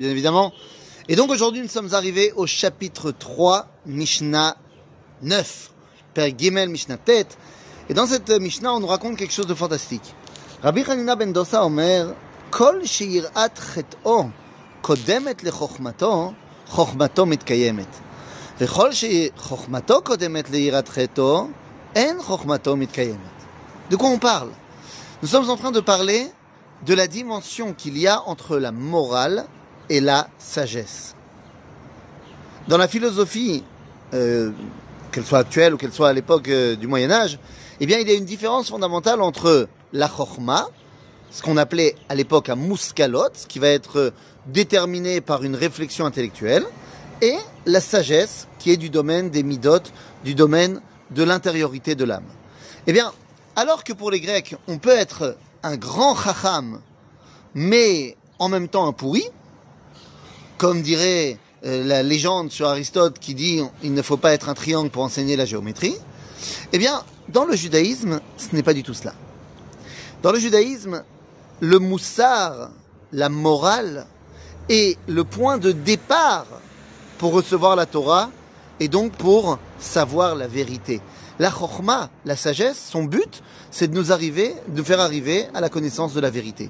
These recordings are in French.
bien évidemment. Et donc aujourd'hui, nous sommes arrivés au chapitre 3, Mishnah 9, Père Gimel, Mishnah Tête. Et dans cette Mishnah, on nous raconte quelque chose de fantastique. Rabbi Hanina ben Dosa omer, Kol she'irat chet'o, kodemet lechokmato, chokmato mitkayemet. וכל שחוכמתו קודמת ליראת חטאו, אין חוכמתו מתקיימת. De quoi on parle Nous sommes en train de parler de la dimension qu'il y a entre la morale et la sagesse. Dans la philosophie, euh, qu'elle soit actuelle ou qu'elle soit à l'époque euh, du Moyen Âge, eh bien, il y a une différence fondamentale entre la chorma, ce qu'on appelait à l'époque un mouscalot, qui va être euh, déterminé par une réflexion intellectuelle, et la sagesse, qui est du domaine des midot, du domaine de l'intériorité de l'âme. Eh bien, alors que pour les Grecs, on peut être un grand chacham, mais en même temps un pourri, comme dirait euh, la légende sur Aristote qui dit il ne faut pas être un triangle pour enseigner la géométrie, eh bien, dans le judaïsme, ce n'est pas du tout cela. Dans le judaïsme, le moussard, la morale, est le point de départ pour recevoir la Torah et donc pour savoir la vérité. La chorma, la sagesse, son but, c'est de nous arriver, de nous faire arriver à la connaissance de la vérité.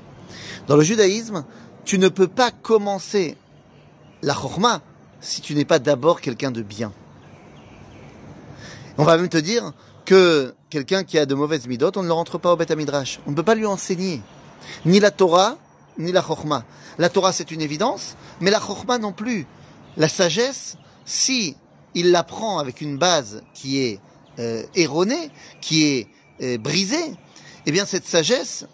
Dans le judaïsme, tu ne peux pas commencer la chorma si tu n'es pas d'abord quelqu'un de bien. On va même te dire que quelqu'un qui a de mauvaises midot, on ne le rentre pas au Beth Midrash. On ne peut pas lui enseigner ni la Torah, ni la chorma. La Torah, c'est une évidence, mais la chorma non plus. La sagesse, si il l'apprend avec une base qui est euh, erronée, qui est euh, brisée, eh bien cette sagesse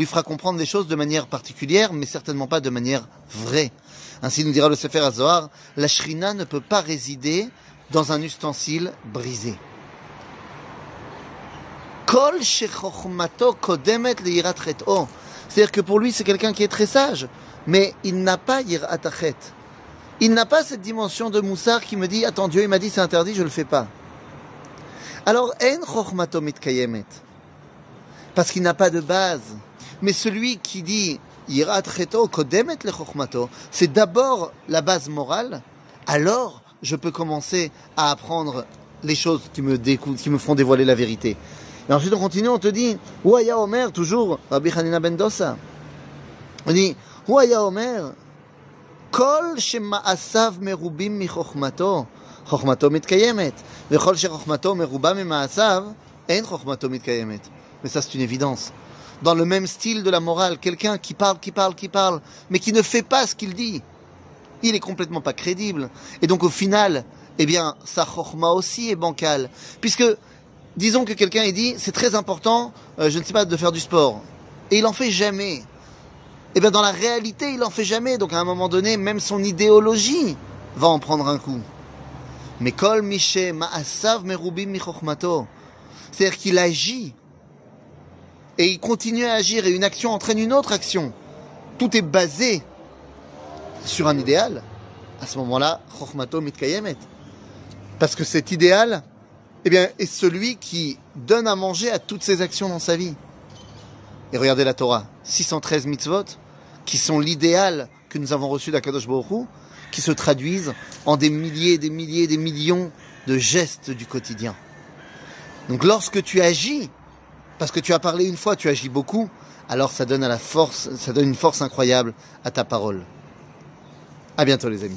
lui fera comprendre les choses de manière particulière, mais certainement pas de manière vraie. Ainsi nous dira le Sefer HaZohar, la shrina ne peut pas résider dans un ustensile brisé. C'est-à-dire que pour lui, c'est quelqu'un qui est très sage, mais il n'a pas yirat Il n'a pas cette dimension de moussard qui me dit, attends, Dieu, il m'a dit c'est interdit, je le fais pas. Alors, en. Parce qu'il n'a pas de base. Mais celui qui dit Kodemet le c'est d'abord la base morale, alors je peux commencer à apprendre les choses qui me, qui me font dévoiler la vérité. Et ensuite on continue, on te dit Ouaya Omer, toujours Rabbi Hanina Bendosa. On dit Ouaya Omer, Kol Shemaasav Merubim Mi Chochmato, Chochmato Mitkayemet, Vechol Shechochmato Meruba Mi Maasav, En Chochmato Mitkayemet. Mais ça c'est une évidence dans le même style de la morale. Quelqu'un qui parle, qui parle, qui parle, mais qui ne fait pas ce qu'il dit. Il est complètement pas crédible. Et donc au final, eh bien, sa chorma aussi est bancale. Puisque, disons que quelqu'un est dit, c'est très important, euh, je ne sais pas, de faire du sport. Et il en fait jamais. Eh bien, dans la réalité, il en fait jamais. Donc à un moment donné, même son idéologie va en prendre un coup. Mais kol ma'asav merubim C'est-à-dire qu'il agit et il continue à agir et une action entraîne une autre action, tout est basé sur un idéal, à ce moment-là, Chokhmato mitkayemet. Parce que cet idéal, eh bien, est celui qui donne à manger à toutes ses actions dans sa vie. Et regardez la Torah, 613 mitzvot, qui sont l'idéal que nous avons reçu d'Akadosh Baruch qui se traduisent en des milliers, des milliers, des millions de gestes du quotidien. Donc lorsque tu agis parce que tu as parlé une fois, tu agis beaucoup, alors ça donne à la force, ça donne une force incroyable à ta parole. À bientôt les amis.